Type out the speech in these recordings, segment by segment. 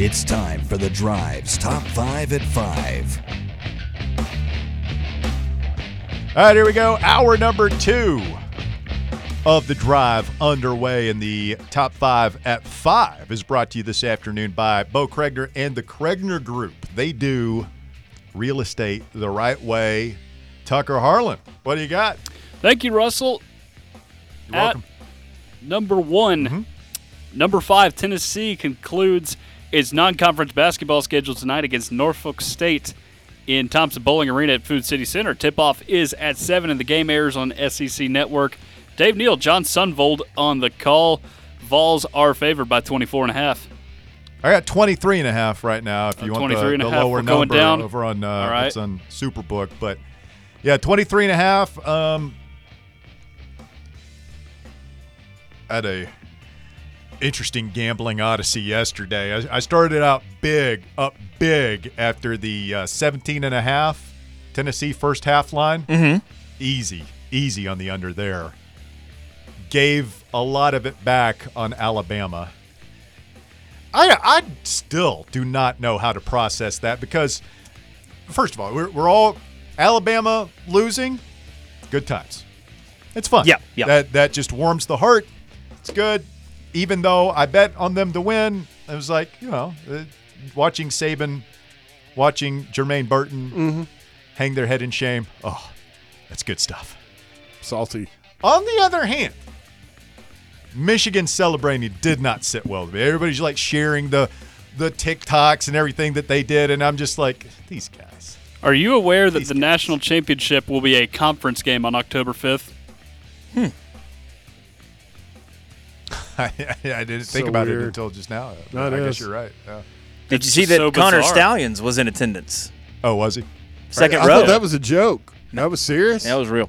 It's time for the Drive's Top 5 at 5. All right, here we go. Hour number two of the drive underway, and the top five at five is brought to you this afternoon by Bo Kregner and the Kregner Group. They do real estate the right way. Tucker Harlan, what do you got? Thank you, Russell. You're At welcome. Number one. Mm-hmm. Number five, Tennessee concludes its non conference basketball schedule tonight against Norfolk State in Thompson-Boling Arena at Food City Center. Tip off is at 7 and the game airs on SEC Network. Dave Neal, Jon Sundvold on the call. Vols are favored by 24 and a half. I got 23 and a half right now if Uh, you want 23 the, and the half. lower going number down. over on uh, All right. it's on Superbook. But yeah, 23 and a half. Um, had a interesting gambling odyssey yesterday. I, I started out big, up big after the uh, 17 and a half Tennessee first half line. Mm-hmm. Easy, easy on the under there. Gave a lot of it back on Alabama. I I still do not know how to process that because first of all, we're, we're all Alabama losing. Good times. It's fun. Yeah, yeah. That that just warms the heart. It's good. Even though I bet on them to win, I was like, you know, uh, watching Saban, watching Jermaine Burton Mm-hmm. hang their head in shame. Oh, that's good stuff. Salty. On the other hand, Michigan celebrating did not sit well with me. Everybody's like sharing the the TikToks and everything that they did, and I'm just like, these guys. Are you aware that These the guys. national championship will be a conference game on October 5th? I, I didn't think So about it until just now. That I is. guess you're right. Yeah. Did you see that so Connor bizarre. Stallions was in attendance? Oh, was he? Second I row. thought that was a joke. That was serious. that was real.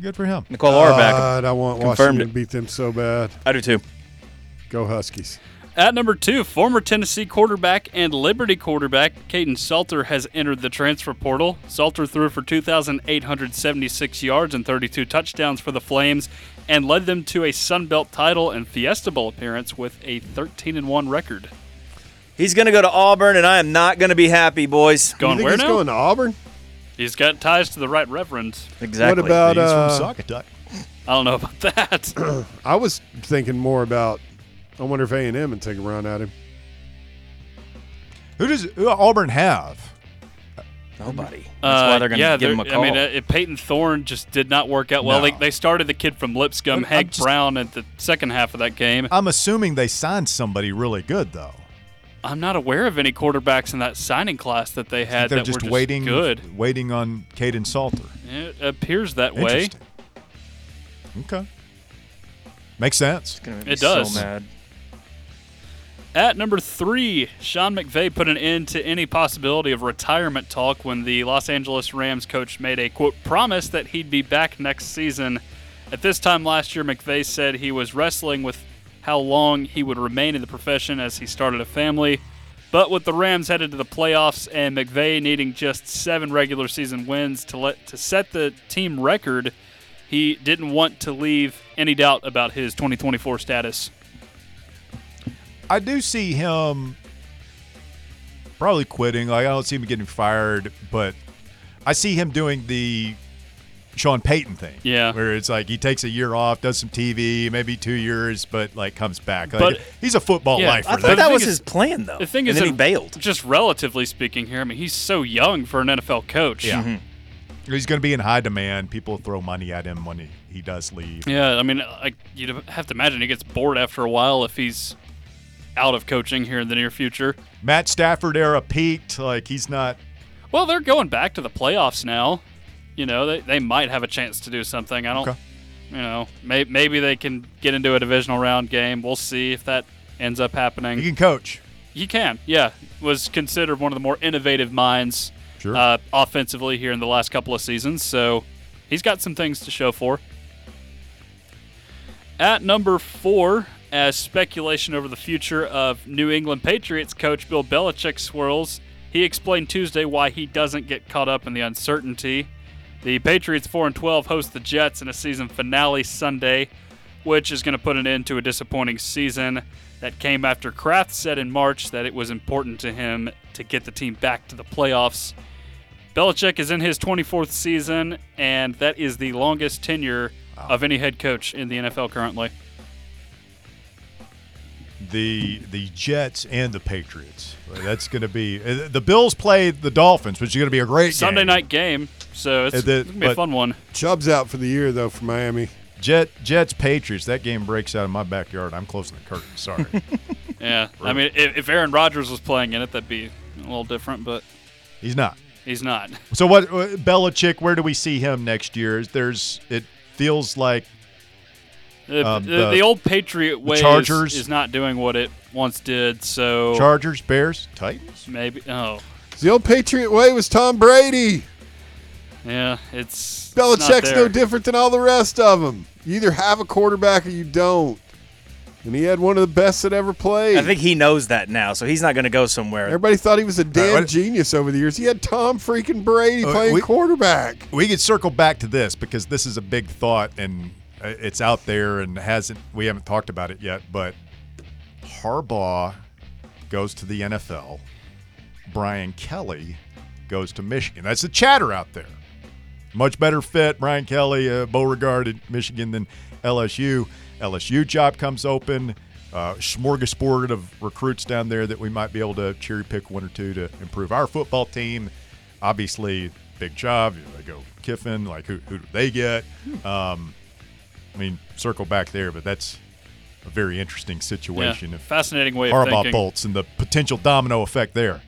Good for him. Nicole Auerbach. Uh, God, I want Confirmed Washington to beat them so bad. I do too. Go Huskies. At number two, former Tennessee quarterback and Liberty quarterback Kaidon Salter has entered the transfer portal. Salter threw for 2,876 yards and 32 touchdowns for the Flames and led them to a Sun Belt title and Fiesta Bowl appearance with a 13 and 1 record. He's going to go to Auburn, and I am not going to be happy, boys. you Going think where he's now? going to Auburn? He's got ties to the right reverend. Exactly. What about He's uh, from Saugatuck. I don't know about that. I was thinking more about. I wonder if A and M would take a run at him. Who does who Auburn have? Nobody. That's why they're going to Uh, yeah, give him a they're- call. I mean, uh, if Payton Thorne just did not work out well. No. They, they started the kid from Lipscomb, I'm- I'm Hank just- Brown, at the second half of that game. I'm assuming they signed somebody really good though. I'm not aware of any quarterbacks in that signing class that they had They're that just, were just waiting, good. waiting on Kaidon Salter. It appears that way. Okay. Makes sense. Gonna make me It does. So mad. At number three, Sean McVay put an end to any possibility of retirement talk when the Los Angeles Rams coach made a quote promise that he'd be back next season. At this time last year, McVay said he was wrestling with how long he would remain in the profession as he started a family. But with the Rams headed to the playoffs and McVay needing just seven regular season wins to let to set the team record, he didn't want to leave any doubt about his 2024 status. I do see him probably quitting. Like I don't see him getting fired, but I see him doing the Sean Payton thing. Yeah. Where it's like he takes a year off, does some TV, maybe two years, but like comes back. Like, But- he's a football Yeah, lifer. I thought that was is- his plan, though. The thing and is, then he bailed. Just relatively speaking here, I mean, he's so young for an NFL coach. Yeah. Mm-hmm. He's going to be in high demand. People throw money at him when he, he does leave. Yeah, I mean, like you'd have to imagine he gets bored after a while if he's out of coaching here in the near future. Matt Stafford era peaked. Like he's not. Well, they're going back to the playoffs now. You know, they, they might have a chance to do something. I don't, Okay. you know, may, maybe they can get into a divisional round game. We'll see if that ends up happening. He can coach. He can, yeah. Was considered one of the more innovative minds Sure. uh, offensively here in the last couple of seasons. So he's got some things to show for. At number four, as speculation over the future of New England Patriots coach Bill Belichick swirls, he explained Tuesday why he doesn't get caught up in the uncertainty. The Patriots 4 and 12 host the Jets in a season finale Sunday. which is going to put an end to a disappointing season that came after Kraft said in March that it was important to him to get the team back to the playoffs. Belichick is in his 24th season, and that is the longest tenure of any head coach in the NFL currently. The the Jets and the Patriots. That's going to be uh, the Bills play the Dolphins, which is going to be a great Sunday game. night game, so it's the- going to be a fun one. Chubb's out for the year though for Miami. Jet Jets Patriots. That game breaks out in my backyard. I'm closing the curtain. Sorry. Yeah, I mean, if, if Aaron Rodgers was playing in it, that'd be a little different, but He's not. he's not. So what? uh, Belichick? Where do we see him next year? There's. It feels like The, Um, the, the- the old Patriot way is- Chargers- is not doing what it once did, so Chargers, Bears, Titans. maybe. Oh, The old Patriot way was Tom Brady. yeah, it's it's not Belichick's no different than all the rest of them. You either have a quarterback or you don't. And he had one of the best that ever played. I think he knows that now, so he's not going to go somewhere. Everybody thought he was a damn what- genius over the years. He had Tom freaking Brady Uh, playing we- quarterback. We could circle back to this because this is a big thought and it's out there and hasn't. We haven't talked about it yet, but Harbaugh goes to the NFL. Brian Kelly goes to Michigan. That's the chatter out there. Much better fit, Brian Kelly, uh, Beauregard at Michigan than LSU. LSU job comes open. Uh, smorgasbord of recruits down there that we might be able to cherry pick one or two to improve our football team. Obviously, big job. They go Kiffin. Like who, who do they get? Um, I mean, circle back there, but that's a very interesting situation. If fascinating way of Harbaugh thinking. bolts and the potential domino effect there.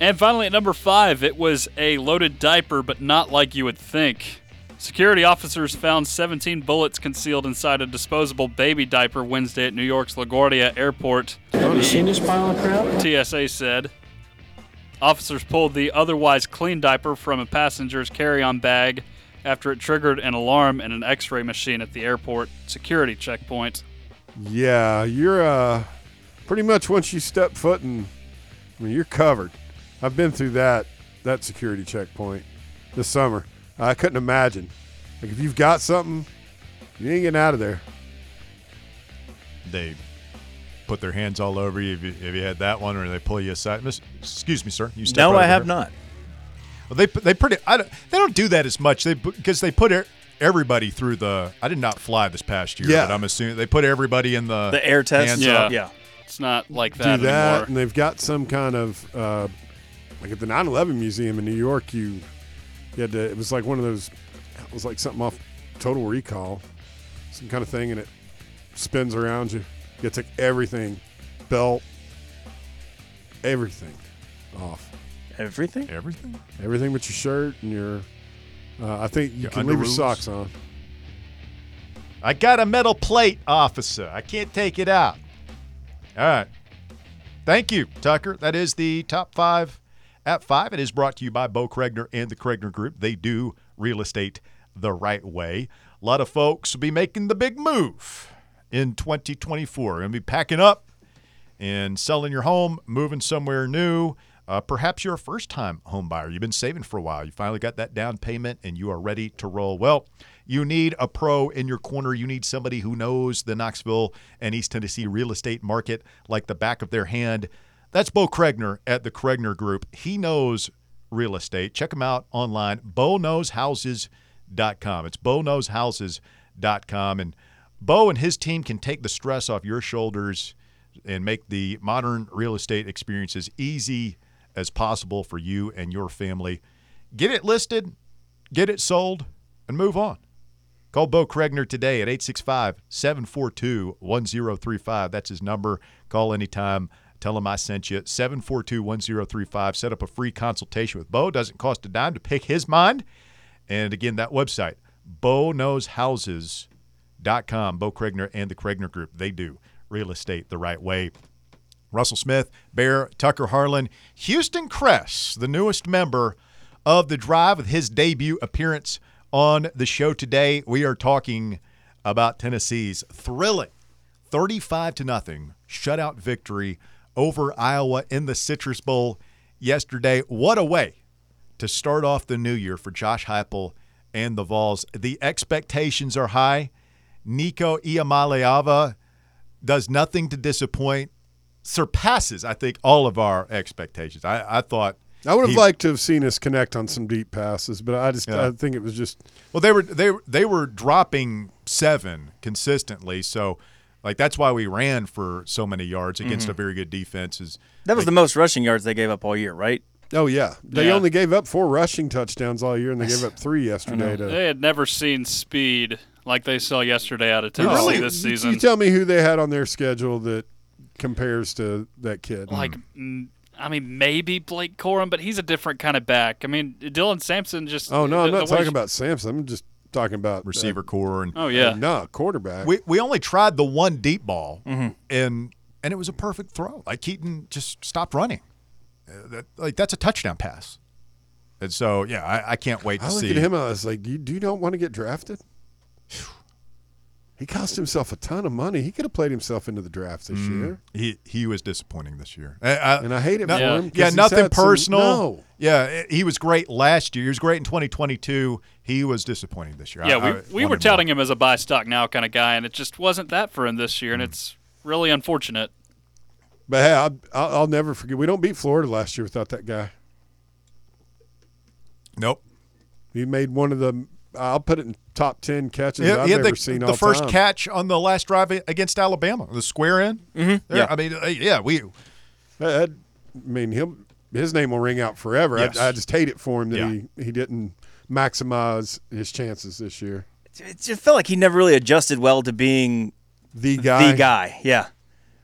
And finally, at number five, it was a loaded diaper, but not like you would think. Security officers found 17 bullets concealed inside a disposable baby diaper Wednesday at New York's LaGuardia Airport. Have you seen this pile of crap? TSA said. Officers pulled the otherwise clean diaper from a passenger's carry on bag after it triggered an alarm in an x ray machine at the airport security checkpoint. Yeah, you're uh, pretty much once you step foot in, I mean, you're covered. I've been through that that security checkpoint this summer. I couldn't imagine. Like if you've got something, you ain't getting out of there. They put their hands all over you. if you, have you had that one, or they pull you aside? Miss, excuse me, sir. You step no, right I have here. not. Well, they they pretty. I don't, they don't do that as much. They because they put er, everybody through the. I did not fly this past year, Yeah. but I'm assuming they put everybody in the The air test. hands Yeah. up. yeah. It's not like that. Do that, that, anymore. and they've got some kind of uh, like at the 9/11 museum in New York. You, you had to. It was like one of those. It was like something off Total Recall, some kind of thing, and it spins around you. You take everything, belt, everything off. Everything. Everything. Everything but your shirt and your. Uh, I think you Your can leave your underoos? socks on. I got a metal plate, officer. I can't take it out. All right. Thank you, Tucker. That is the top five at five. It is brought to you by Bo Kregner and the Kregner Group. They do real estate the right way. A lot of folks will be making the big move in 2024 and be packing up and selling your home, moving somewhere new. Uh, perhaps you're a first time home buyer. You've been saving for a while. You finally got that down payment and you are ready to roll. Well, you need a pro in your corner. You need somebody who knows the Knoxville and East Tennessee real estate market like the back of their hand. That's Bo Kregner at the Kregner Group. He knows real estate. Check him out online, boknowshouses.com. It's boknowshouses.com. And Bo and his team can take the stress off your shoulders and make the modern real estate experiences easy as possible for you and your family. Get it listed, get it sold, and move on. Call Bo Kregner today at 865 742 1035. That's his number. Call anytime. Tell him I sent you. 742 1035. Set up a free consultation with Bo. Doesn't cost a dime to pick his mind. And again, that website, boknowshouses.com. Bo Kregner and the Kregner Group. They do real estate the right way. Russell Smith, Bear, Tucker Harlan, Houston Cress, the newest member of the Drive with his debut appearance on the show today. We are talking about Tennessee's thrilling 35 to nothing shutout victory over Iowa in the Citrus Bowl yesterday. What a way to start off the new year for Josh Heupel and the Vols. The expectations are high, Nico Iamaleava does nothing to disappoint, surpasses, I think, all of our expectations. I, I thought. I would have he- liked to have seen us connect on some deep passes, but I just Yeah. I think it was just Well, they were they were- they were dropping seven consistently, so like that's why we ran for so many yards against mm-hmm. a very good defense. Is That was the most rushing yards they gave up all year, right? oh yeah. They Yeah. only gave up four rushing touchdowns all year, and they gave up three yesterday. To They had never seen speed like they saw yesterday out of Tennessee this season. You tell me who they had on their schedule that compares to that kid. like, mm, I mean, maybe Blake Corum, but he's a different kind of back. I mean, Dylan Sampson just. oh no, I'm the- not talking he- about Sampson. I'm just talking about receiver core and Oh Uh, yeah, no quarterback. we we only tried the one deep ball and and it was a perfect throw. Like Keyton just stopped running. Uh, that, like that's a touchdown pass. And so yeah, I, I can't wait to I look see at him. I was like, do you, do you not want to get drafted? He cost himself a ton of money. He could have played himself into the draft this mm. year. He he was disappointing this year, I- I- And I hate it no- for him. 'cause Yeah, nothing had some- personal. no. Yeah, he was great last year. He was great in 2022. He was disappointing this year. yeah. I- I we we were wanted touting more. him as a buy stock now kind of guy, and it just wasn't that for him this year, and mm. it's really unfortunate. But hey, I'll, I'll, I'll never forget. We don't beat Florida last year without that guy. Nope. He made one of the. I'll put it in top ten catches He, I've he had the, seen the all first time. catch on the last drive against Alabama, the square end. Mm-hmm. Yeah. I mean, uh, yeah, we That- that- I mean, he'll his name will ring out forever. Yes. I, I just hate it for him that Yeah. he, he didn't maximize his chances this year. It just felt like he never really adjusted well to being The guy. the guy. Yeah.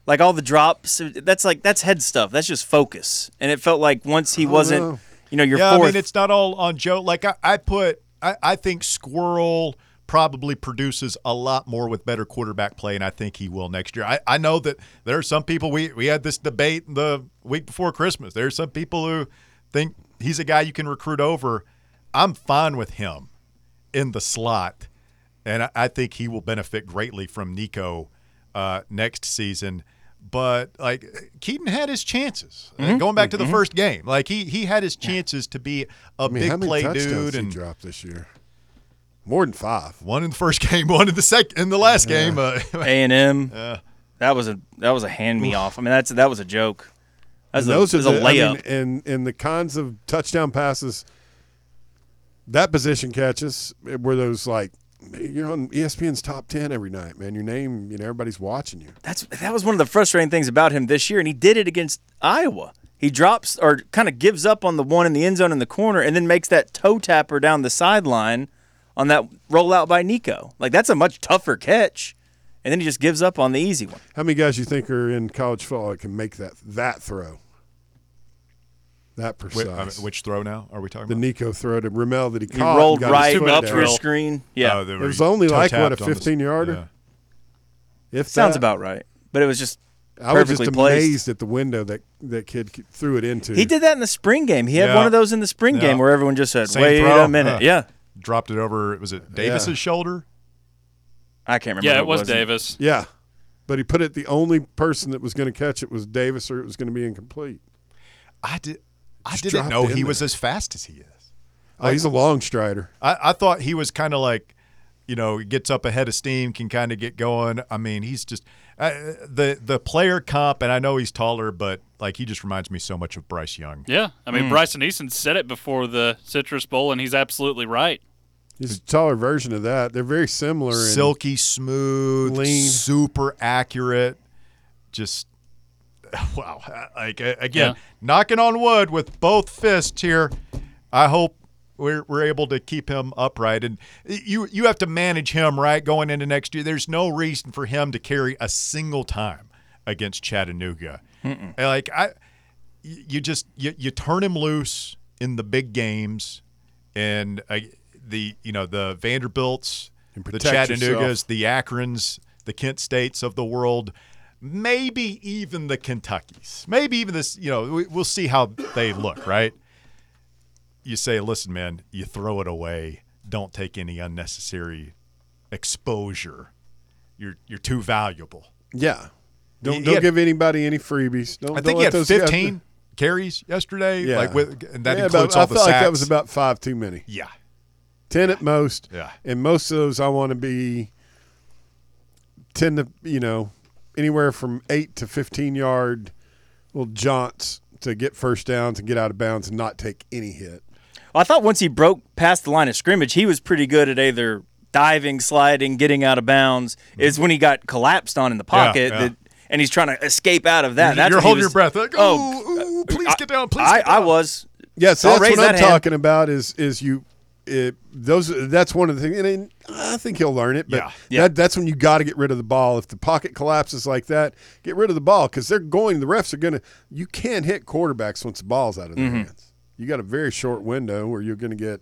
Like all the drops, that's like that's head stuff. That's just focus. And it felt like once he wasn't, know. you know, your yeah, fourth. I mean, it's not all on Joe. Like I, I put, I, I think Squirrel probably produces a lot more with better quarterback play, and I think he will next year. I, I know that there are some people. We we had this debate the week before Christmas. There are some people who think he's a guy you can recruit over. I'm fine with him in the slot, and I, I think he will benefit greatly from Nico uh, next season. But like Keyton had his chances. Mm-hmm. Going back to the first game, like he he had his chances to be a I mean, how big many play dude, he and dropped this year? More than five. one in the first game, one in the second, in the last game. Uh, A and M. That was a that was a hand me off. I mean, that's that was a joke. That was And a, those that are was a the, I mean, and and the kinds of touchdown passes that position catches were those like you're on ESPN's top ten every night, man. Your name, you know, everybody's watching you. That's that was one of the frustrating things about him this year, and he did it against Iowa. He drops or kind of gives up on the one in the end zone in the corner, and then makes that toe tapper down the sideline on that rollout by Nico. Like that's a much tougher catch, and then he just gives up on the easy one. How many guys you think are in college football that can make that that throw? That Whi- precise. I mean, which throw now are we talking the about? Nico throw to Ramel that he He caught. and rolled right up down. your screen. Oh, yeah, Oh, they It was only like what a toe-tapped on the- 15 yarder. yeah. If sounds that. about right. But it was just I was just perfectly placed. amazed at the window that that kid threw it into. he did that in the spring game. He had Yeah. one of those in the spring Yeah. game where everyone just said, Same "Wait throw? a minute." Huh. Yeah, Dropped it over. Was it Davis's Yeah. shoulder? I can't remember. Yeah, who it was was Davis. Yeah, but he put it. The only person that was going to catch it was Davis, or it was going to be incomplete. I did. I didn't know in he was as fast as he is. Oh, he's a long strider. I, I thought he was kind of like, you know, gets up ahead of steam, can kind of get going. I mean, he's just uh, the the player comp, and I know he's taller, but like he just reminds me so much of Bryce Young. Yeah, I mean Bryson Easton said it before the Citrus Bowl, and he's absolutely right. He's a taller version of that. They're very similar. Silky smooth, Lean. super accurate. Just wow! Like again, Yeah. knocking on wood with both fists here. I hope we're we're able to keep him upright, and you you have to manage him right going into next year. There's no reason for him to carry a single time against Chattanooga. And, Like I, you just you, you turn him loose in the big games, and uh, the you know the Vanderbilts, And the protect Chattanoogas, yourself. the Akrons, the Kent States of the world, maybe even the Kentuckies, maybe even this. You know, we, we'll see how they look. Right? You say, listen, man, you throw it away. Don't take any unnecessary exposure. You're you're too valuable. Yeah. Don't He- he don't had- give anybody any freebies. Don't. I think he had those guys- 15 carries yesterday. Yeah. Like with, and that Yeah, includes about, all I the felt sacks. like that was about five too many. yeah. Ten at most. Yeah. And most of those, I want to be tend to, you know, anywhere from eight to fifteen yard little jaunts to get first downs and get out of bounds and not take any hit. Well, I thought once he broke past the line of scrimmage, he was pretty good at either diving, sliding, getting out of bounds. Mm-hmm. Is when he got collapsed on in the pocket, yeah. That, and he's trying to escape out of that. That's You're when he holding your breath. Like, Oh, oh, ooh, please I- get down. Please I, get I down. was. Yes, I'll that's what I'm hand. talking about. Is is you. It, those that's one of the things, and I think he'll learn it. But Yeah. Yeah. That, that's when you got to get rid of the ball. If the pocket collapses like that, get rid of the ball because they're going. The refs are going to. You can't hit quarterbacks once the ball's out of their Mm-hmm. hands. You got a very short window where you're going to get.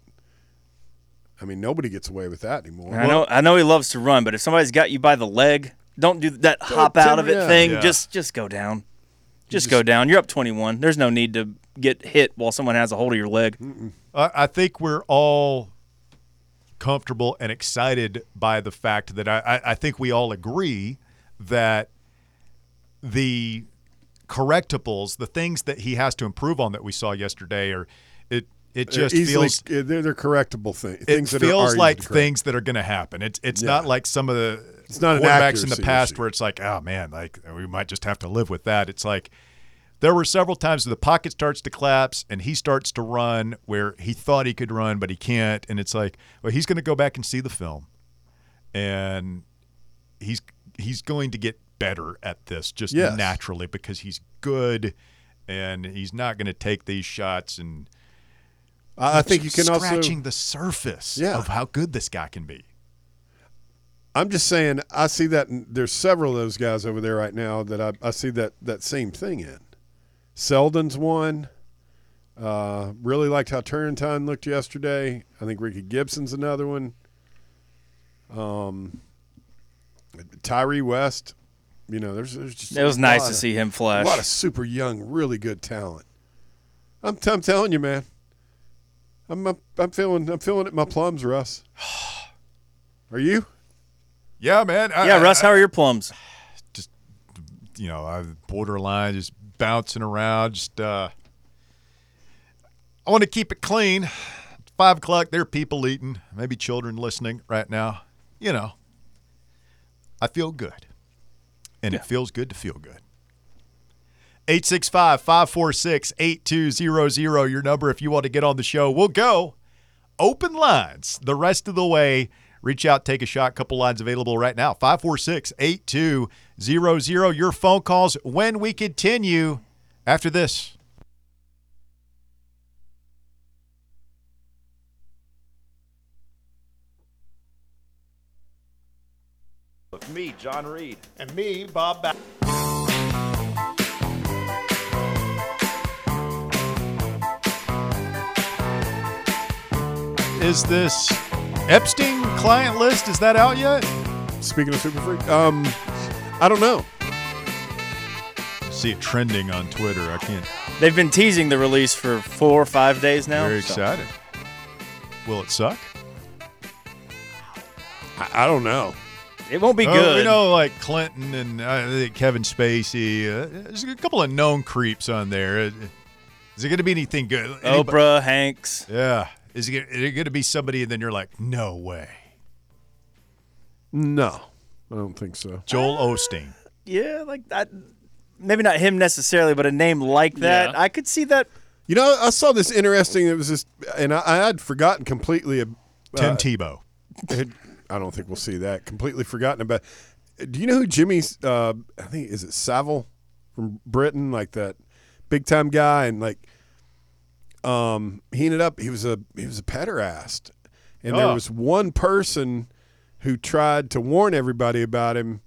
I mean, nobody gets away with that anymore. I know. I know he loves to run, but if somebody's got you by the leg, don't do that hop out of it yeah. thing. Yeah. Just just go down. Just, go down. You're up 21. There's no need to get hit while someone has a hold of your leg. I, I think we're all comfortable and excited by the fact that I, I, think we all agree that the correctables, the things that he has to improve on that we saw yesterday, are it it They're just easily, feels they're, they're correctable things. it things that are feels like things that are going to happen. It's it's Yeah. not like some of the It's not an quarterbacks in the past issue. where it's like, oh man, like we might just have to live with that. It's like there were several times where the pocket starts to collapse and he starts to run where he thought he could run but he can't, and it's like, well, he's going to go back and see the film, and he's he's going to get better at this just Yes. naturally because he's good, and he's not going to take these shots and I I think you can also. scratching the surface Yeah. of how good this guy can be. I'm just saying, I see that there's several of those guys over there right now that I, I see that that same thing in. Selden's one. Uh, really liked how Turrentine looked yesterday. I think Ricky Gibson's another one. Um, Tyree West. You know, there's there's just It was nice to of- see him flash. a lot of super young, really good talent. I'm, I'm telling you, man. I'm, I'm I'm feeling I'm feeling it in my plums, Russ. Are you? Yeah, man. I, yeah, I- Russ, I- how are your plums? Just you know, I borderline, just bouncing around. Just uh, I want to keep it clean. It's five o'clock. There are people eating, maybe children listening right now. You know, I feel good, and it feels good to feel good. 865 546 8200, your number if you want to get on the show. We'll go open lines the rest of the way. Reach out, take a shot. Couple lines available right now 546 8200. Your phone calls when we continue after this. With me, John Reed. And me, Bob Ba- Is this Epstein client list? Is that out yet? Speaking of super freak, um, I don't know. See it trending on Twitter. I can't. They've been teasing the release for four or five days now. Very so- excited. Will it suck? I, I don't know. It won't be Oh, good. You know like Clinton and uh, Kevin Spacey. Uh, there's a couple of known creeps on there. Uh, it going to be anything good? Anybody- Oprah, Hanks. Yeah. Is it, is it going to be somebody and then you're like, no way. No, I don't think so. Joel Osteen. Yeah, like that. Maybe not him necessarily, but a name like that. Yeah. I could see that. You know, I saw this interesting. It was just, and I, I had forgotten completely. ab- Tim Uh, Tebow. it- I don't think we'll see that. Completely forgotten about. Do you know who Jimmy's? Uh, I think is it Savile from Britain, like that big time guy, and like, um, he ended up he was a he was a pederast, and there Oh. was one person who tried to warn everybody about him,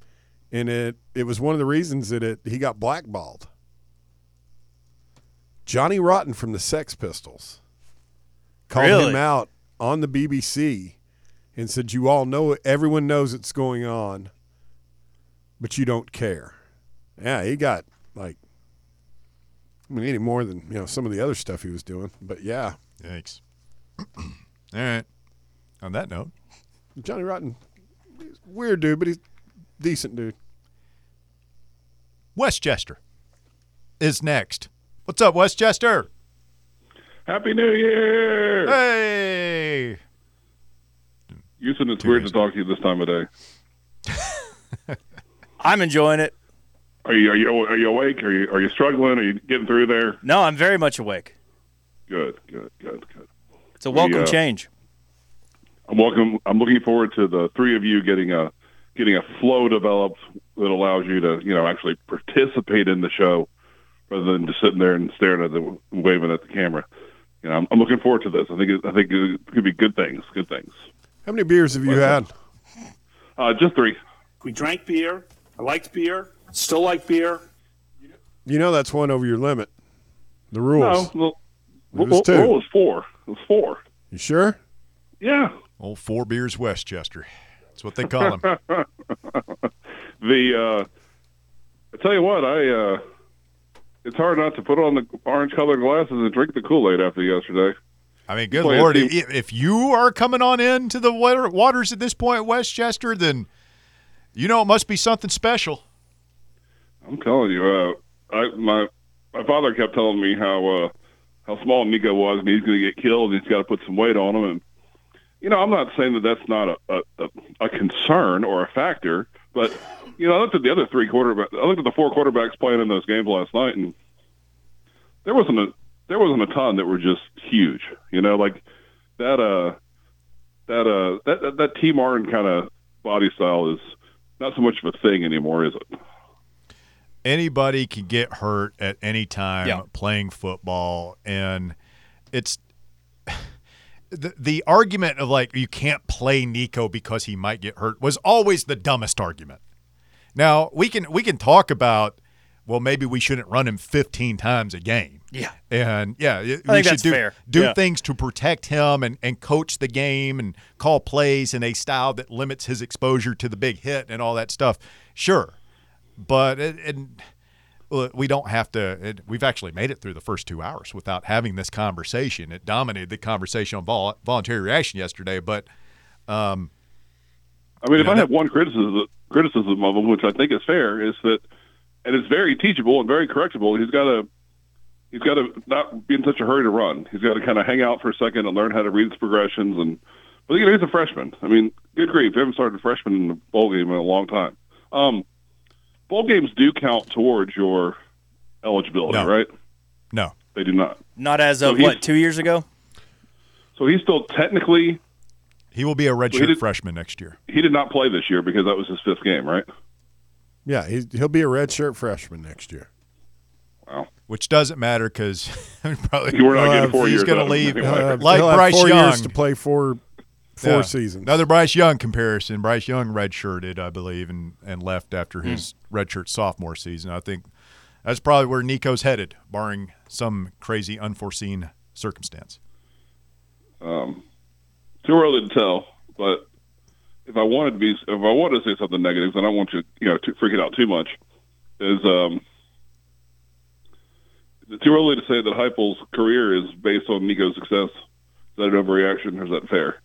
and it it was one of the reasons that it he got blackballed. Johnny Rotten from the Sex Pistols called him out on the BBC and said, "You all know it. Everyone knows it's going on, but you don't care." Yeah, he got like, I mean, any more than you know some of the other stuff he was doing. But yeah, Thanks. All right. On that note, Johnny Rotten, he's a weird dude, but he's a decent dude. Westchester is next. What's up, Westchester? Happy New Year! Hey. Houston, it's weird to talk to you this time of day. I'm enjoying it. Are you are you are you awake? Are you are you struggling? Are you getting through there? No, I'm very much awake. Good, good, good, good. It's a welcome uh, change. I'm welcome. I'm looking forward to the three of you getting a getting a flow developed that allows you to you know actually participate in the show rather than just sitting there and staring at the waving at the camera. You know, I'm, I'm looking forward to this. I think it, I think it could be good things. Good things. How many beers have you had? Uh, just three. We drank beer. I liked beer. Still like beer. You know that's one over your limit. The rules. No, well, It was two. well, it was four. It was four. You sure? Yeah. Old four beers Westchester. That's what they call him. the uh, I tell you what, I uh, it's hard not to put on the orange colored glasses and drink the Kool Aid after yesterday. I mean, good Boy, it lord! If, if you are coming on into the water, waters at this point, Westchester, then you know it must be something special. I'm telling you, uh, I my my father kept telling me how uh, how small Nico was, and he's going to get killed, and he's got to put some weight on him. And you know, I'm not saying that that's not a, a a- concern or a factor, but you know, I looked at the other three quarterbacks. I looked at the four quarterbacks playing in those games last night, and there wasn't a there wasn't a ton that were just huge. You know, like that uh that uh that that, that T Martin kind of body style is not so much of a thing anymore, is it? Anybody can get hurt at any time Yeah. playing football, and it's the the argument of like you can't play Nico because he might get hurt was always the dumbest argument. Now we can we can talk about well maybe we shouldn't run him 15 times a game. Yeah. And yeah, we should do, fair. do Yeah. things to protect him and, and coach the game and call plays in a style that limits his exposure to the big hit and all that stuff. Sure. But it, and we don't have to. It, we've actually made it through the first two hours without having this conversation. It dominated the conversation on vol- voluntary reaction yesterday. But um, I mean, if know, I that- have one criticism criticism of him, which I think is fair, is that, and it's very teachable and very correctable. He's got to he's got to not be in such a hurry to run. He's got to kind of hang out for a second and learn how to read his progressions. And but you know, he's a freshman. I mean, good grief, we haven't started a freshman in a bowl game in a long time. Um, bowl games do count towards your eligibility, No. right? no, They do not. Not as of he's- what two years ago. So he's still technically he will be a Well, he redshirt did- freshman next year. he did not play this year because that was his fifth game, right? Yeah, he's, he'll be a redshirt freshman next year. Wow. Which doesn't matter because probably We're not He'll getting four he's gonna out of him leave, anyway. He'll Like he'll have Bryce four Young. years to play four four Yeah. seasons. Another Bryce Young comparison. Bryce Young redshirted, I believe, and, and left after his redshirt sophomore season. I think that's probably where Nico's headed, barring some crazy unforeseen circumstance. Um, too early to tell, but if I wanted to be, if I wanted to say something negative, and I don't want you, you know, to freak it out too much, is um, is it too early to say that Heupel's career is based on Nico's success. Is that an overreaction, or is that fair?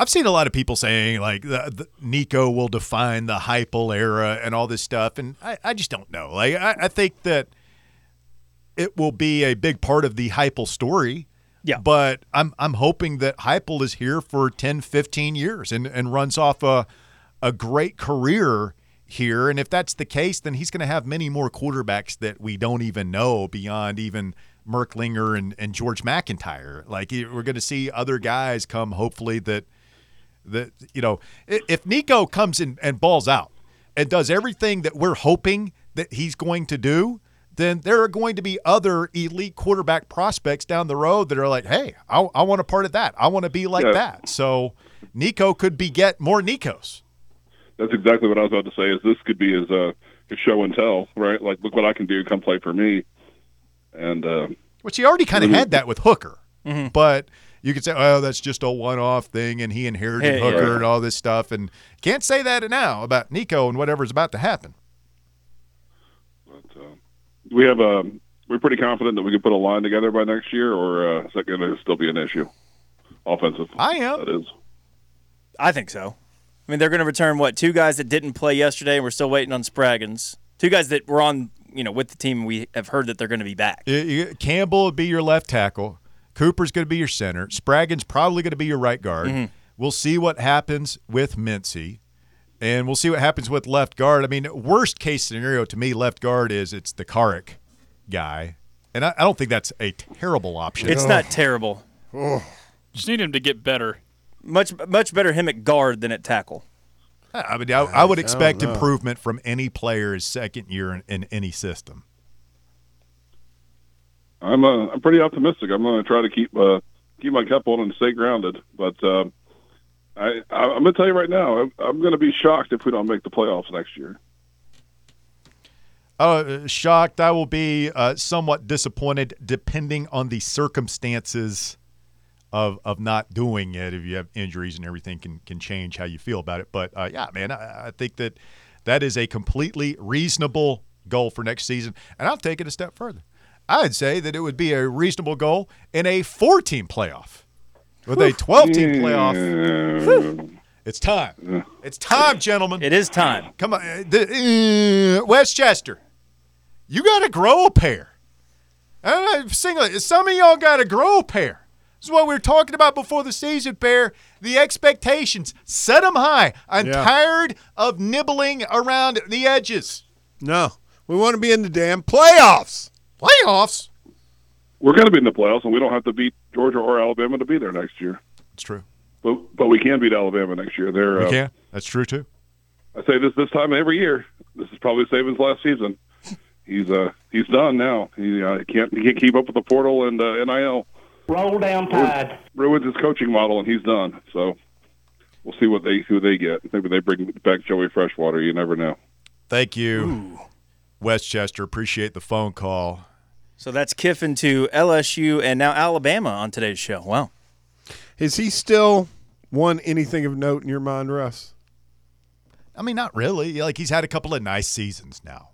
I've seen a lot of people saying like the, the Nico will define the Heupel era and all this stuff, and I, I just don't know. Like I, I think that it will be a big part of the Heupel story. Yeah. But I'm I'm hoping that Heupel is here for 10, 15 years and, and runs off a a great career here. And if that's the case, then he's going to have many more quarterbacks that we don't even know beyond even Merklinger and, and George MacIntyre. Like we're going to see other guys come, hopefully that that you know if Nico comes in and balls out and does everything that we're hoping that he's going to do, then there are going to be other elite quarterback prospects down the road that are like, hey, I, I want a part of that. I want to be like Yeah. that. So Nico could beget more Nikos. That's exactly what I was about to say. Is this could be his uh, his show and tell, right? Like, look what I can do. Come play for me. And uh, Which he already kind of had that with Hooker. But you could say, oh, that's just a one off thing and he inherited Hey, Hooker yeah. and all this stuff. And can't say that now about Nico and whatever's about to happen. but, uh, we have um, we're pretty confident that we can put a line together by next year, or uh, is that going to still be an issue? Offensive, I am. that is. I think so. I mean, they're going to return what two guys that didn't play yesterday, and we're still waiting on Spraggins. Two guys that were on, you know, with the team. We have heard that they're going to be back. You- you- Campbell would be your left tackle. Cooper's going to be your center. Spraggins probably going to be your right guard. Mm-hmm. We'll see what happens with Mincey. And we'll see what happens with left guard. I mean, worst case scenario to me, left guard is it's the Karic guy. And I, I don't think that's a terrible option. It's not oh. terrible. Oh. Just need him to get better. Much much better him at guard than at tackle. I mean, I, I would expect don't improvement from any player his second year in, in any system. I'm uh, I'm pretty optimistic. I'm going to try to keep uh, keep my cup on and stay grounded. But uh, I, I I'm going to tell you right now, I'm, I'm going to be shocked if we don't make the playoffs next year. Uh, shocked. I will be uh, somewhat disappointed, depending on the circumstances of of not doing it. If you have injuries and everything, can can change how you feel about it. But uh, yeah, man, I, I think that that is a completely reasonable goal for next season. And I'll take it a step further. I'd say that it would be a reasonable goal in a four-team playoff. With a 12-team playoff, it's time. It's time, gentlemen. It is time. Come on, uh, the, uh, Westchester. You got to grow a pair. Uh, single, some of y'all got to grow a pair. This is what we were talking about before the season, Bear. The expectations, set them high. I'm Yeah. tired of nibbling around the edges. No, we want to be in the damn playoffs. Playoffs. We're going to be in the playoffs, and we don't have to beat Georgia or Alabama to be there next year. It's true. But but we can beat Alabama next year. They're We uh, can. That's true too. I say this this time every year. This is probably Saban's last season. He's uh he's done now. He uh, can't he can't keep up with the portal and uh, NIL. Roll down tide. Ruins his coaching model, and he's done. So we'll see what they who they get. Maybe they bring back Joey Freshwater. You never know. Thank you, Westchester. Appreciate the phone call. So that's Kiffin to LSU and now Alabama on today's show. Wow. Is he still won anything of note in your mind, Russ? I mean, not really. Like he's had a couple of nice seasons now.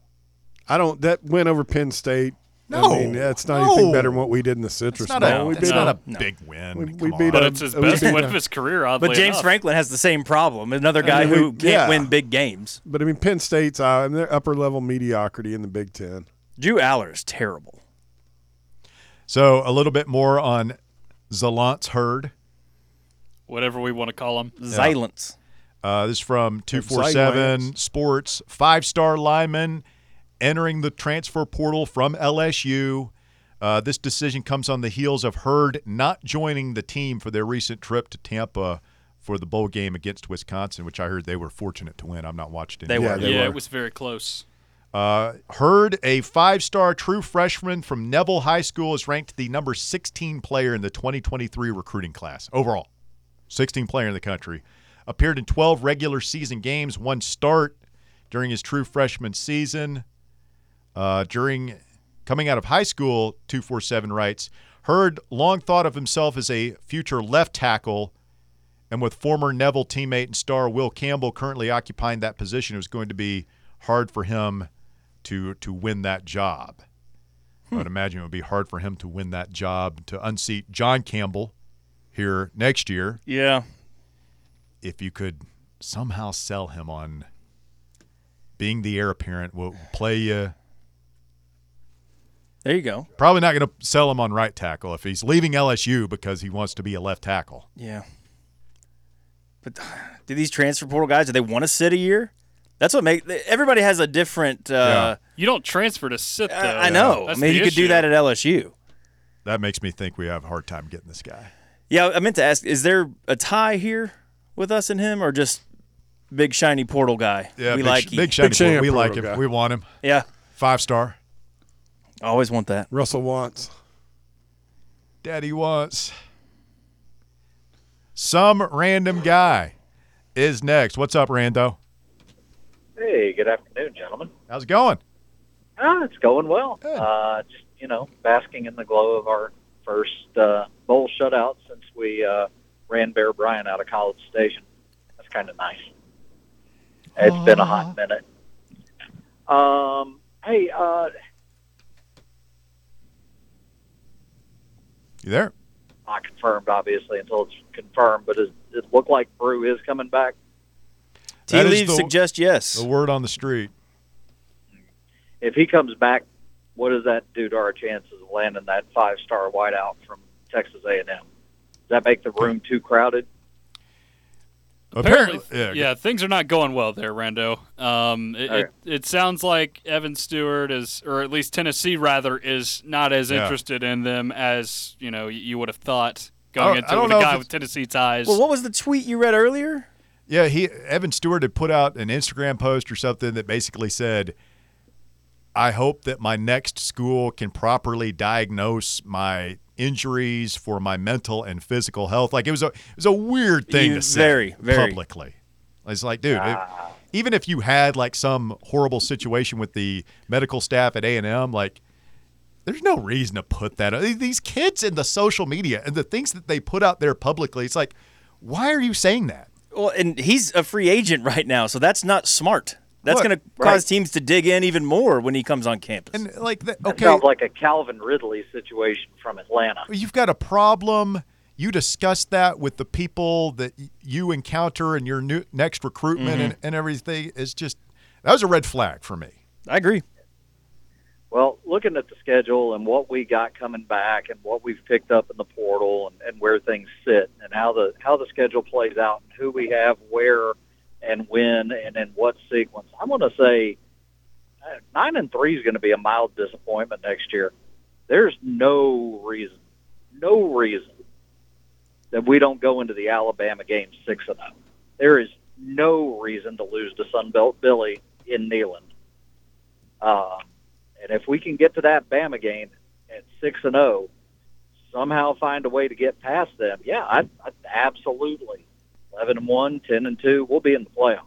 I don't. That win over Penn State. No. I mean, that's not No. anything better than what we did in the Citrus It's not Bowl. a, we it's beat not a- a big win. We- Come we on. beat But a- it's his we best win of his career, oddly But James enough. Franklin has the same problem. Another guy mean, we- who can't yeah. win big games. But I mean, Penn State's uh, and they're upper level mediocrity in the Big Ten. Drew Allar is terrible. So a little bit more on Zalance Heard. Whatever we want to call him. Silence. Uh, this is from 247 Zalance. Sports. Five star lineman entering the transfer portal from LSU. Uh, this decision comes on the heels of Heard not joining the team for their recent trip to Tampa for the bowl game against Wisconsin, which I heard they were fortunate to win. I'm not watching. it. They Yeah, were. they yeah, were. it was very close. Uh, Heard, a five star true freshman from Neville High School, is ranked the number 16 player in the 2023 recruiting class overall. 16 player in the country. Appeared in 12 regular season games, one start during his true freshman season. Uh, during coming out of high school, 247 writes Heard long thought of himself as a future left tackle, and with former Neville teammate and star Will Campbell currently occupying that position, it was going to be hard for him to to win that job. I would imagine it would be hard for him to win that job to unseat John Campbell here next year Yeah. if you could somehow sell him on being the heir apparent. We'll play you. There you go. Probably not going to sell him on right tackle if he's leaving LSU because he wants to be a left tackle. Yeah. But uh, do these transfer portal guys do they want to sit a year? That's what make everybody has a different. Uh, You don't transfer to sit though. I, I know. I mean, the you could do that at LSU. That makes me think we have a hard time getting this guy. Yeah, I meant to ask: Is there a tie here with us and him, or just big shiny portal guy? Yeah, we big, like sh- you. big shiny. shiny boy. we like him. guy. We want him. Yeah, Five star. I always want that. Russell wants. Daddy wants. Some random guy is next. What's up, Rando? Hey, good afternoon, gentlemen. How's it going? Ah, it's going well. Good. Uh, just you know, basking in the glow of our first uh, bowl shutout since we uh, ran Bear Bryant out of College Station. That's kind of nice. It's been a hot minute. Um, hey, uh, You there? not confirmed obviously until it's confirmed, but does it look like Bru is coming back? Tea That is leaves the- suggest yes. The word on the street. If he comes back, what does that do to our chances of landing that five-star wideout from Texas A&M? Does that make the room too crowded? Apparently, Apparently, yeah, things are not going well there, Rando. Um, it, Okay. it, it sounds like Evan Stewart is, or at least Tennessee rather, is not as Yeah. interested in them as you know you would have thought going into I with a guy with Tennessee ties. Well, what was the tweet you read earlier? Yeah, he Evan Stewart had put out an Instagram post or something that basically said, "I hope that my next school can properly diagnose my injuries for my mental and physical health." Like it was a it was a weird thing You- to say very, very. publicly. It's like, dude, if- ah. even if you had like some horrible situation with the medical staff at A and M, like there's no reason to put that. These kids in the social media and the things that they put out there publicly, it's like, why are you saying that? Well, and he's a free agent right now, so that's not smart. That's What? going to cause teams to dig in even more when he comes on campus. And like, the, That okay, sounds like a Calvin Ridley situation from Atlanta. you've got a problem. You discuss that with the people that you encounter in your new, next recruitment mm-hmm. and, and everything. It's just that was a red flag for me. I agree. Well, looking at the schedule and what we got coming back and what we've picked up in the portal and, and where things sit and how the how the schedule plays out and who we have where and when and in what sequence, I'm going to say uh, nine and three is going to be a mild disappointment next year. There's no reason, no reason that we don't go into the Alabama game six and zero. There is no reason to lose to Sunbelt Billy in Neyland. Uh, and if we can get to that Bama game at six and zero, somehow find a way to get past them, yeah, I, I absolutely eleven and one, 10 and two, we'll be in the playoffs.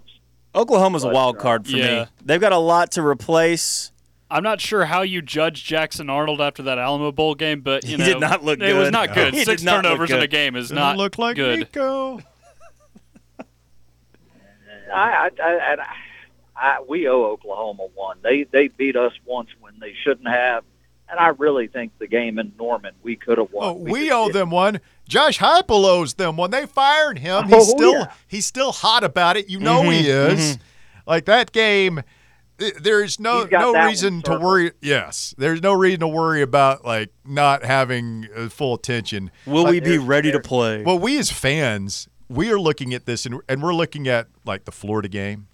Oklahoma's a wild card for yeah. me. They've got a lot to replace. I'm not sure how you judge Jackson Arnold after that Alamo Bowl game, but you He know, did not look It was good. not good. He Six did not look turnovers in a game is Doesn't not look like good. Nico. I, I, I, I, I, we owe Oklahoma one. They they beat us once when they shouldn't have, and I really think the game in Norman we could have won. Oh, we just owe them one. Josh Heupel owes them one. They fired him. He's Oh, still yeah. he's still hot about it. You know he is. Like that game. There's no no reason to worry. Yes, there's no reason to worry about like not having uh, full attention. Will we be ready to play? Well, we as fans, we are looking at this and, and we're looking at like the Florida game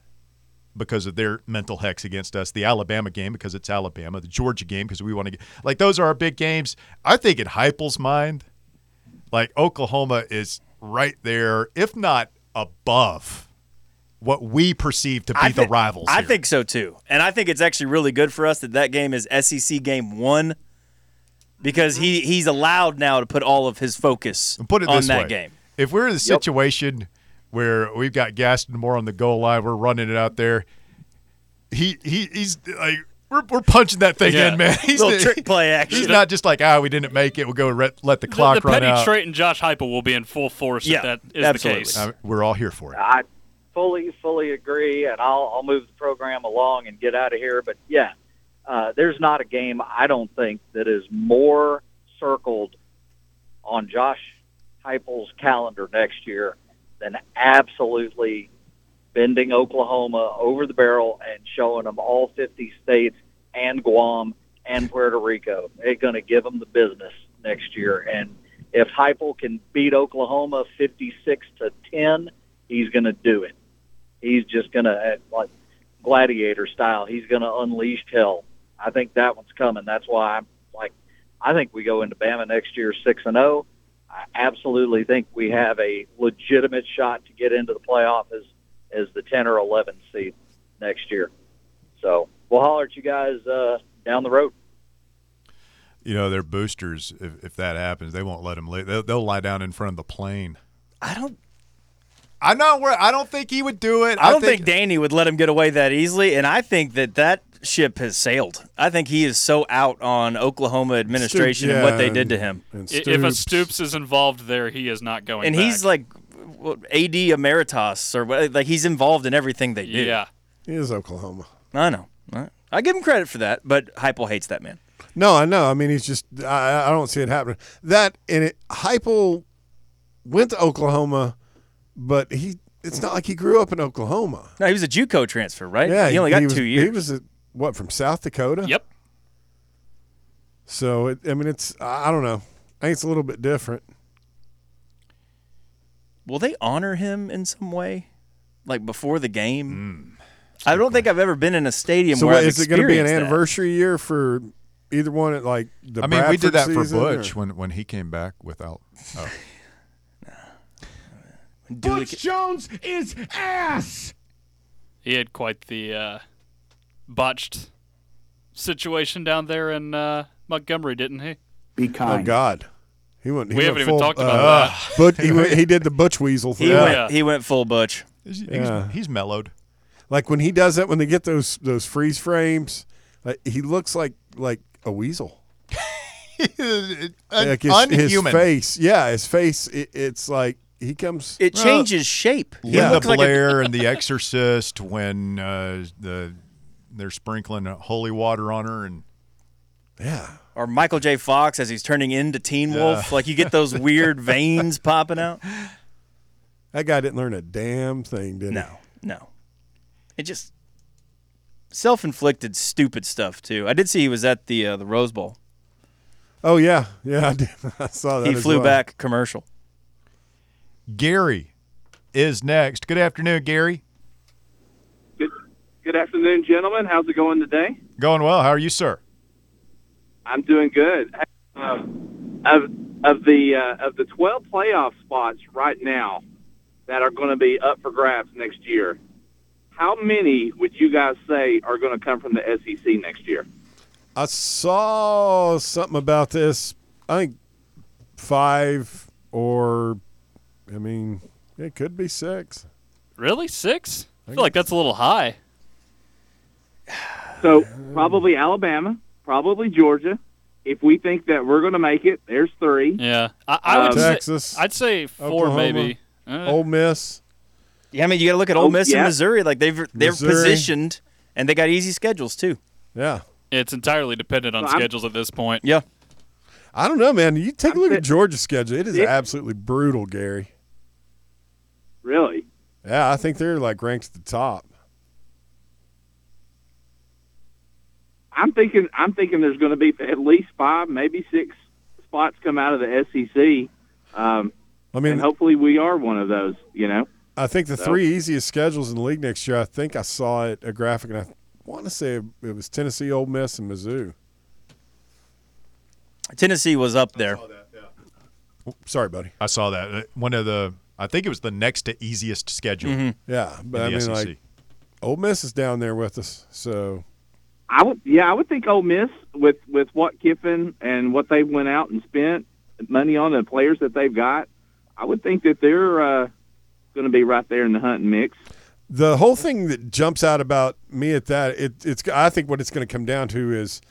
because of their mental hex against us, the Alabama game because it's Alabama, the Georgia game because we want to get like those are our big games. I think in Heupel's mind, like Oklahoma is right there, if not above what we perceive to be I the rivals. I here. think so too, and I think it's actually really good for us that that game is SEC game one because he he's allowed now to put all of his focus put it on this that way. game. If we're in the situation where we've got Gaston Moore on the goal line, we're running it out there. He he he's like we're, we're punching that thing Yeah. in, man. He's Little trick play action. He's not just like ah, we didn't make it. We'll go let, let the The, clock the run petty out. trait and Josh Heupel will be in full force Yeah, if that is absolutely. the case. Uh, we're all here for it. I fully, fully agree, and I'll, I'll move the program along and get out of here. But yeah, uh, there's not a game I don't think that is more circled on Josh Heupel's calendar next year than absolutely bending Oklahoma over the barrel and showing them all 50 states and Guam and Puerto Rico. They're going to give them the business next year. And if Heupel can beat Oklahoma 56 to 10, he's going to do it. He's just going to, like gladiator style, he's going to unleash hell. I think that one's coming. That's why I'm like, I think we go into Bama next year 6 and 0. I absolutely think we have a legitimate shot to get into the playoff as as the 10 or 11 seed next year. So we'll holler at you guys uh, down the road. You know, their boosters. If, if that happens, they won't let him. Lay, they'll, they'll lie down in front of the plane. I don't. I'm not where. I don't think he would do it. I don't think, Danny would let him get away that easily, and I think that that ship has sailed. I think he is so out on Oklahoma administration and what they did to him, And I- If a Stoops is involved there, he is not going. and he's like AD emeritus or like he's involved in everything they do. yeah. he is Oklahoma. I know. I- I give him credit for that, but Heupel hates that man. No, I know. I mean, he's just. I, I don't see it happening. That and it. Heupel went to Oklahoma, but he. It's not like he grew up in Oklahoma. No, he was a JUCO transfer, right? Yeah, he only got was, two years. He was a, what from South Dakota. Yep. So it, I mean, it's. I I don't know. I think it's a little bit different. Will they honor him in some way? like before the game. I don't think I've ever been in a stadium So where what, I've is it going to be an experienced that. anniversary year for either one? At like the I mean, we did that Bradford for season, Butch or- when, when he came back without. Oh. Dooley- Jones is ass. He had quite the uh, botched situation down there in uh, Montgomery, didn't he? Be kind. Oh. God, he went. He We went haven't even talked uh, about that. But he went, he did the Butch Weasel thing. he Yeah. went he went full Butch. He's, he's- Yeah. he's mellowed. Like when he does that, when they get those those freeze frames, like, he looks like like a weasel. Un- like his, his face, yeah, his face. It, it's like he comes. It changes shape. He Linda looks like a- Blair and The Exorcist when uh, the they're sprinkling holy water on her and yeah, or Michael J. Fox as he's turning into Teen Wolf. Like you get those weird veins popping out. that guy didn't learn a damn thing, did he? No, no. It just self-inflicted stupid stuff too. I did see he was at the uh, the Rose Bowl. Oh yeah, yeah, I did. I saw that. He as flew well. back commercial. Gary is next. Good afternoon, Gary. Good, good afternoon, gentlemen. How's it going today? Going well. How are you, sir? I'm doing good. Um, of of the uh, of the 12 playoff spots right now that are going to be up for grabs next year, how many would you guys say are going to come from the SEC next year? I saw something about this. I think five or, I mean, it could be six. Really? Six? I feel like that's a little high. So probably Alabama, probably Georgia. If we think that we're going to make it, there's three. Yeah. I, I would Um, say, Texas, I'd say four Oklahoma, maybe. Uh, Ole Miss. Yeah, I mean you got to look at Ole Oh, Miss yeah. and Missouri. Like they've they're Missouri. positioned and they got easy schedules too. Yeah. It's entirely dependent on So I'm- schedules at this point. Yeah. I don't know, man. You take a look at Georgia's schedule. It is Yeah. absolutely brutal, Gary. Really? Yeah, I think they're like ranked at the top. I'm thinking I'm thinking there's going to be at least five, maybe six spots come out of the SEC. Um, I mean, and hopefully we are one of those. You know, I think the So- three easiest schedules in the league next year. I think I saw it a graphic, and I want to say it was Tennessee, Ole Miss, and Mizzou. Tennessee was up there. Sorry, buddy. I saw that. Uh, One of the, I think it was the next to easiest schedule Mm-hmm. Yeah, but I the mean, SEC. like Ole Miss is down there with us, so I would yeah I would think Ole Miss with with what Kiffin and what they went out and spent money on the players that they've got. I would think that they're uh, going to be right there in the hunting mix. the whole thing that jumps out about me at that it, it's I think what it's going to come down to is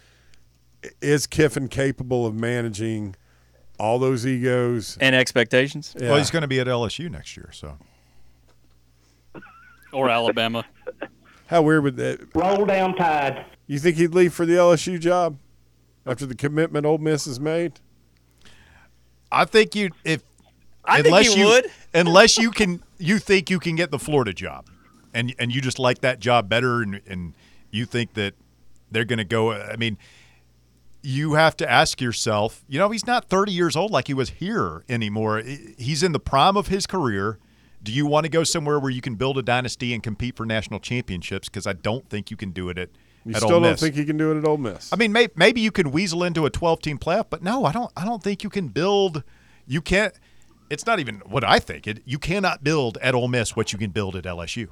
is Kiffin capable of managing all those egos? And expectations. Yeah. Well, he's going to be at LSU next year, so Or Alabama. How weird would that? Roll down tide. You think he'd leave for the LSU job after the commitment Ole Miss has made? I think you if I think unless he you would. unless you can you think you can get the Florida job, and and you just like that job better, and and you think that they're going to go. I mean, you have to ask yourself. You know, he's not 30 years old like he was here anymore. He's in the prime of his career. Do you want to go somewhere where you can build a dynasty and compete for national championships? Because I don't think you can do it at You at still Ole don't Miss. think he can do it at Ole Miss? I mean, may, maybe you can weasel into a 12 team playoff, but no, I don't. I don't think you can build. You can't. It's not even what I think. It, you cannot build at Ole Miss what you can build at LSU.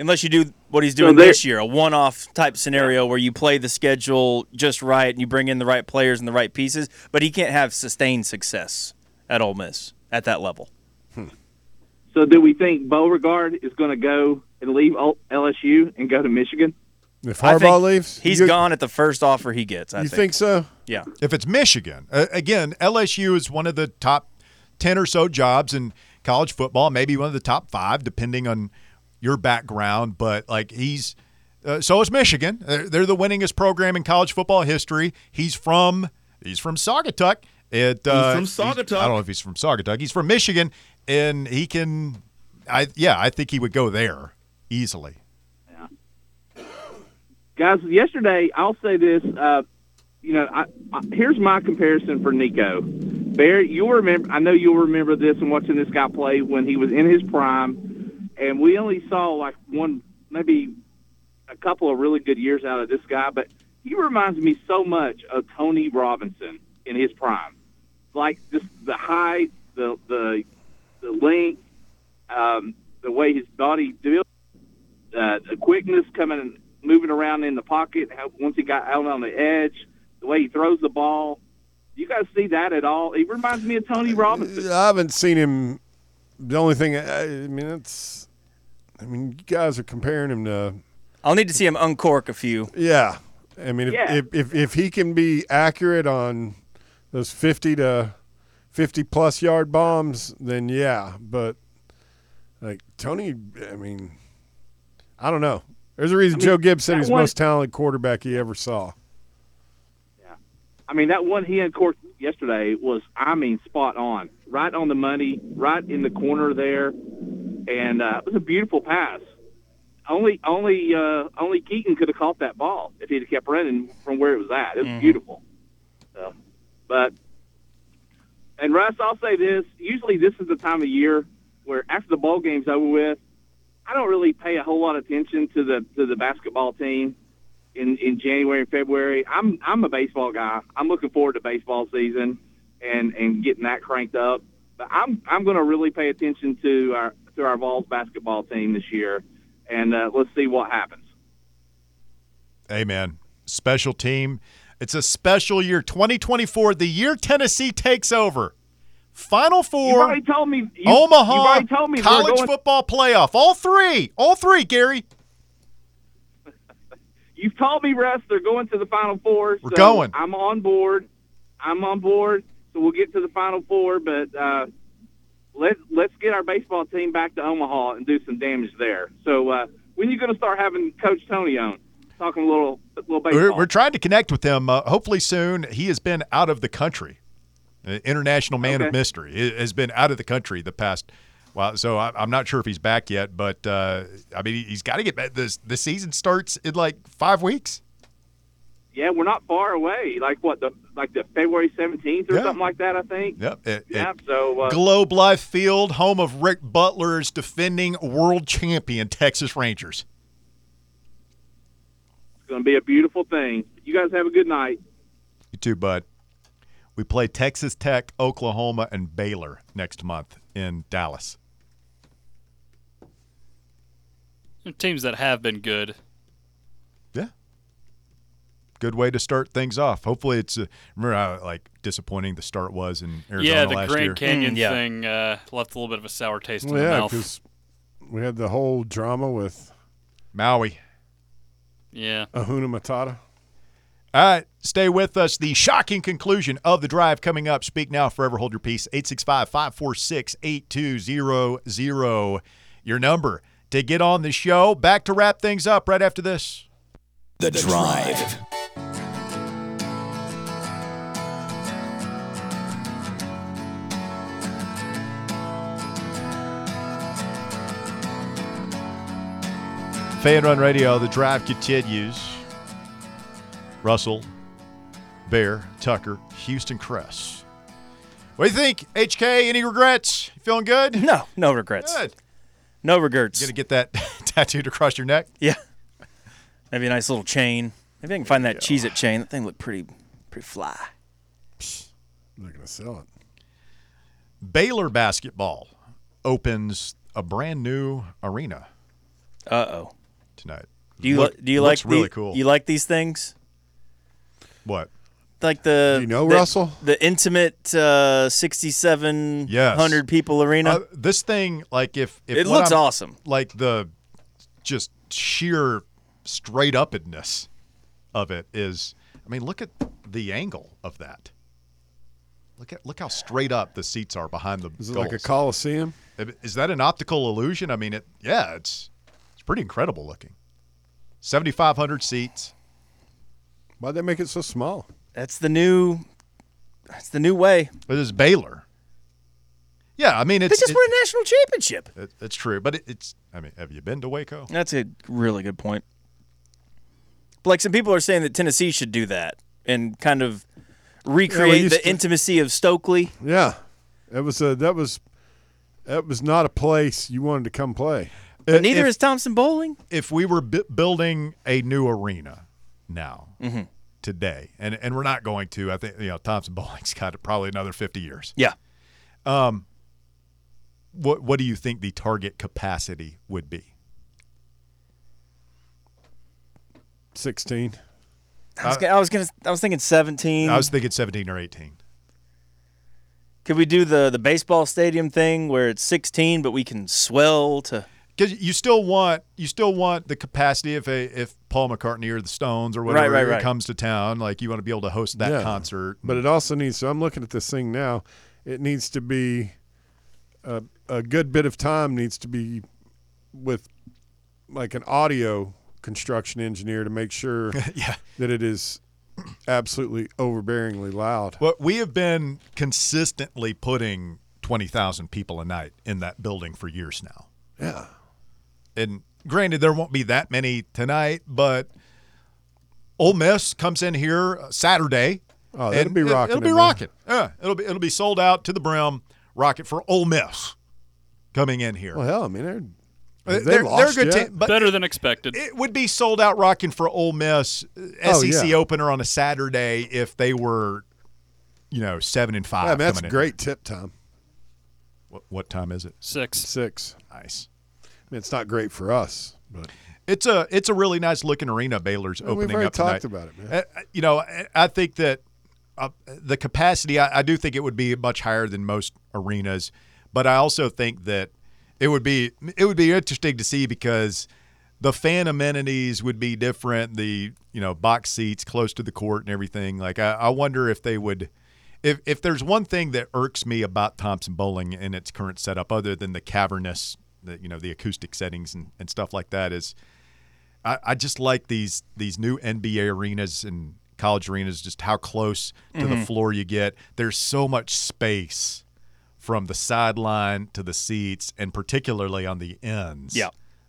Unless you do what he's doing they- this year, a one-off type scenario where you play the schedule just right and you bring in the right players and the right pieces, but he can't have sustained success at Ole Miss at that level. Hmm. So do we think Beauregard is going to go and leave LSU and go to Michigan? If I Harbaugh leaves, He's you, gone at the first offer he gets. I You think. think so? Yeah. If it's Michigan, uh, again, LSU is one of the top 10 or so jobs in college football, maybe one of the top five, depending on your background. But like he's, uh, so is Michigan. They're, they're the winningest program in college football history. He's from, he's from Saugatuck. It, uh, from Saugatuck. I don't know if he's from Saugatuck. He's from Michigan, and he can, I yeah, I think he would go there easily. Guys, yesterday I'll say this. Uh, you know, I, I, here's my comparison for Nico. Barry, you'll remember. I know you'll remember this and watching this guy play when he was in his prime. and we only saw like one, maybe a couple of really good years out of this guy, but he reminds me so much of Tony Robinson in his prime. Like just the height, the the the length, um, the way his body built, uh, the quickness coming moving around in the pocket. How, once he got out on the edge, the way he throws the ball. You guys see that at all? He reminds me of Tony uh, Robinson. I haven't seen him. The only thing I, I mean, it's. I mean, you guys are comparing him to. I'll need to see him uncork a few. Yeah, I mean, if Yeah. if, if if he can be accurate on those fifty to fifty plus yard bombs, then yeah. But like Tony, I mean, I don't know. There's a reason I mean, Joe Gibbs said he's the most talented quarterback he ever saw. Yeah. I mean, that one he court yesterday was, I mean, spot on, right on the money, right in the corner there, and uh, it was a beautiful pass. Only, only, uh, only Keyton could have caught that ball if he'd have kept running from where it was at. It was Mhm. beautiful. So, but, and Russ, I'll say this: usually, this is the time of year where after the ball game's over with, I don't really pay a whole lot of attention to the to the basketball team in in January and February. I'm I'm a baseball guy. I'm looking forward to baseball season and and getting that cranked up. But I'm I'm going to really pay attention to our to our Vols basketball team this year, and uh, let's see what happens. Amen. Special team. It's a special year, 2024, the year Tennessee takes over. Final four, already told me. You, Omaha, already told me college going, football playoff. All three. All three, Gary. You've told me, Russ, they're going to the Final Four. We're so going. I'm on board. I'm on board. So we'll get to the Final Four, but uh, let let's get our baseball team back to Omaha and do some damage there. So uh, when are you going to start having Coach Tony on, talking a little a little baseball? We're, we're trying to connect with him. Uh, hopefully soon. He has been out of the country. Uh, international man of mystery He has been out of the country the past. Well, so I, I'm not sure if he's back yet, but uh, I mean he's got to get back. This the season starts in like five weeks. yeah, we're not far away. Like what the like the February 17th or Yeah. something like that. I think. Yep. At, Yeah. at So uh, Globe Life Field, home of Rick Butler's defending world champion Texas Rangers. it's going to be a beautiful thing. You guys have a good night. You too, bud. We play Texas Tech, Oklahoma, and Baylor next month in Dallas. Teams that have been good. Yeah. Good way to start things off. Hopefully, it's uh, remember how like disappointing the start was in Arizona yeah, the last Grand year. Canyon Mm, yeah. thing uh, left a little bit of a sour taste Well, in the yeah, mouth. because we had the whole drama with Maui. Yeah. Ahuna Matata. All right, stay with us. The shocking conclusion of the drive coming up. Speak now, forever hold your peace. 865 546 8200. Your number to get on the show. Back to wrap things up right after this. The Drive. Fan Run Radio, the drive continues. Russell, Bear, Tucker, Houston Cress. What do you think, HK? Any regrets? You feeling good? No, no regrets. Good. No regrets. Gonna get that tattooed across your neck? Yeah. Maybe a nice little chain. Maybe I can find that Cheez-It chain. That thing looked pretty pretty fly. They're going to sell it. Baylor basketball opens a brand new arena Uh oh. tonight. Do you Look- do you looks like really the- cool? You like these things? What? Like the Do you know the- Russell? The intimate uh, sixty-seven Yes. hundred people arena. Uh, this thing, like if, if it looks I'm- awesome. like the just sheer straight upness of it is I mean look at the angle of that. Look at look how straight up the seats are behind the Is it like a coliseum? Is that an optical illusion? I mean it yeah, it's it's pretty incredible looking. 7500 seats. Why'd they make it so small? That's the new. That's the new way. But It is Baylor. Yeah, I mean They it's just it- won a national championship. it- it's true, but it, it's I mean, have you been to Waco? That's a really good point. But like some people are saying that Tennessee should do that and kind of recreate used the to- intimacy of Stokely. Yeah, it was a that was That was not a place you wanted to come play. But neither if, is Thompson Boling. if we were bu- building a new arena now Mm-hmm. today, and and we're not going to. I think you know Thompson Boling's got probably another fifty years. Yeah. Um. What what do you think the target capacity would be? 16. I was, gonna, I was gonna. I was thinking 17. I was thinking seventeen or eighteen. Could we do the the baseball stadium thing where it's 16, but we can swell to? Because you still want you still want the capacity if a if Paul McCartney or the Stones or whatever right, right. comes to town, like you want to be able to host that Yeah. concert. But it also needs. So I'm looking at this thing now. It needs to be a, a good bit of time needs to be with like an audio construction engineer to make sure yeah. that it is absolutely overbearingly loud. Well, we have been consistently putting twenty thousand people a night in that building for years now. Yeah. And granted, there won't be that many tonight, but Ole Miss comes in here Saturday. Oh, that'll be it- rocking It'll be rocking. Yeah, it'll be it'll be sold out to the brim. Rocket for Ole Miss coming in here. Well, hell, I mean, they're Uh, they they're, lost they're a good yet? team, but Better than expected. it would be sold out rocking for Ole Miss uh, Oh, SEC yeah. opener on a Saturday if they were, you know, seven and five. Yeah, I mean, that's coming in. great tip time. What, what time is it? Six. Six. Nice. Mean, it's not great for us, but It's a it's a really nice looking arena. Baylor's Well, we've opening already up talked tonight. about it, man. Uh, you know, I- I think that uh, the capacity. I, I do think it would be much higher than most arenas, but I also think that it would be it would be interesting to see because the fan amenities would be different. The you know box seats close to the court and everything. Like I, I wonder if they would. If, if there's one thing that irks me about Thompson Boling in its current setup, other than the cavernous, the, you know, the acoustic settings and, and stuff like that, is I, I just like these these new NBA arenas and college arenas, just how close to the mm-hmm. floor you get. There's so much space from the sideline to the seats, and particularly on the ends. Yeah.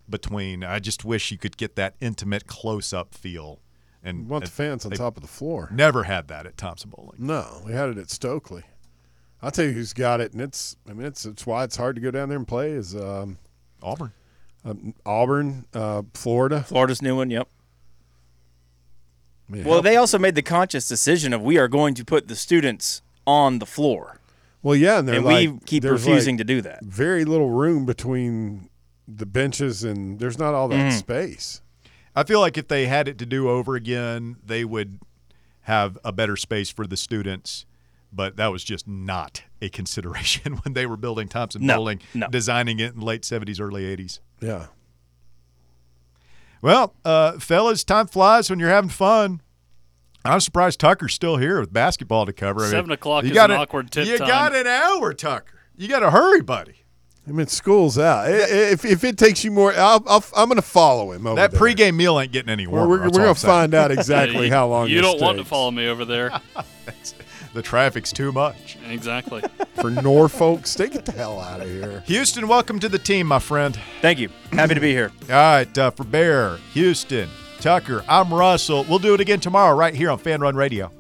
Between, I just wish you could get that intimate close up feel. And we want the fans on top of the floor. Never had that at Thompson Boling. No, we had it at Stokely. I'll tell you who's got it, and it's. I mean, it's it's why it's hard to go down there and play. Is um, Auburn. um, Auburn, uh, Florida. Florida's new one. Yep. Man, Well, they also made the conscious decision of we are going to put the students on the floor, well, yeah, and, they're and like, we keep refusing like, to do that. Very little room between the benches, and there's not all that Mm-hmm. space. I feel like if they had it to do over again, they would have a better space for the students. But that was just not a consideration when they were building Thompson No, Boling, no. designing it in the late 70s, early 80s. Yeah. Well, uh, fellas, time flies when you're having fun. I'm surprised Tucker's still here with basketball to cover. I mean, Seven o'clock you is got an an- awkward tip You time. got an hour, Tucker. You got to hurry, buddy. I mean, school's out. I- I- If, if it takes you more, I'll, I'll, I'm going to follow him. Over That there. pregame meal ain't getting any We're, warmer. we're, we're going to find out exactly You- how long You this don't want to follow me over there. The traffic's too much. exactly. for Norfolk State. Get the hell out of here. Houston, welcome to the team, my friend. Thank you. Happy to be here. All right, uh, for Bear, Houston, Tucker, I'm Russell. We'll do it again tomorrow right here on Fan Run Radio.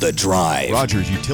The Drive. Rogers Utility.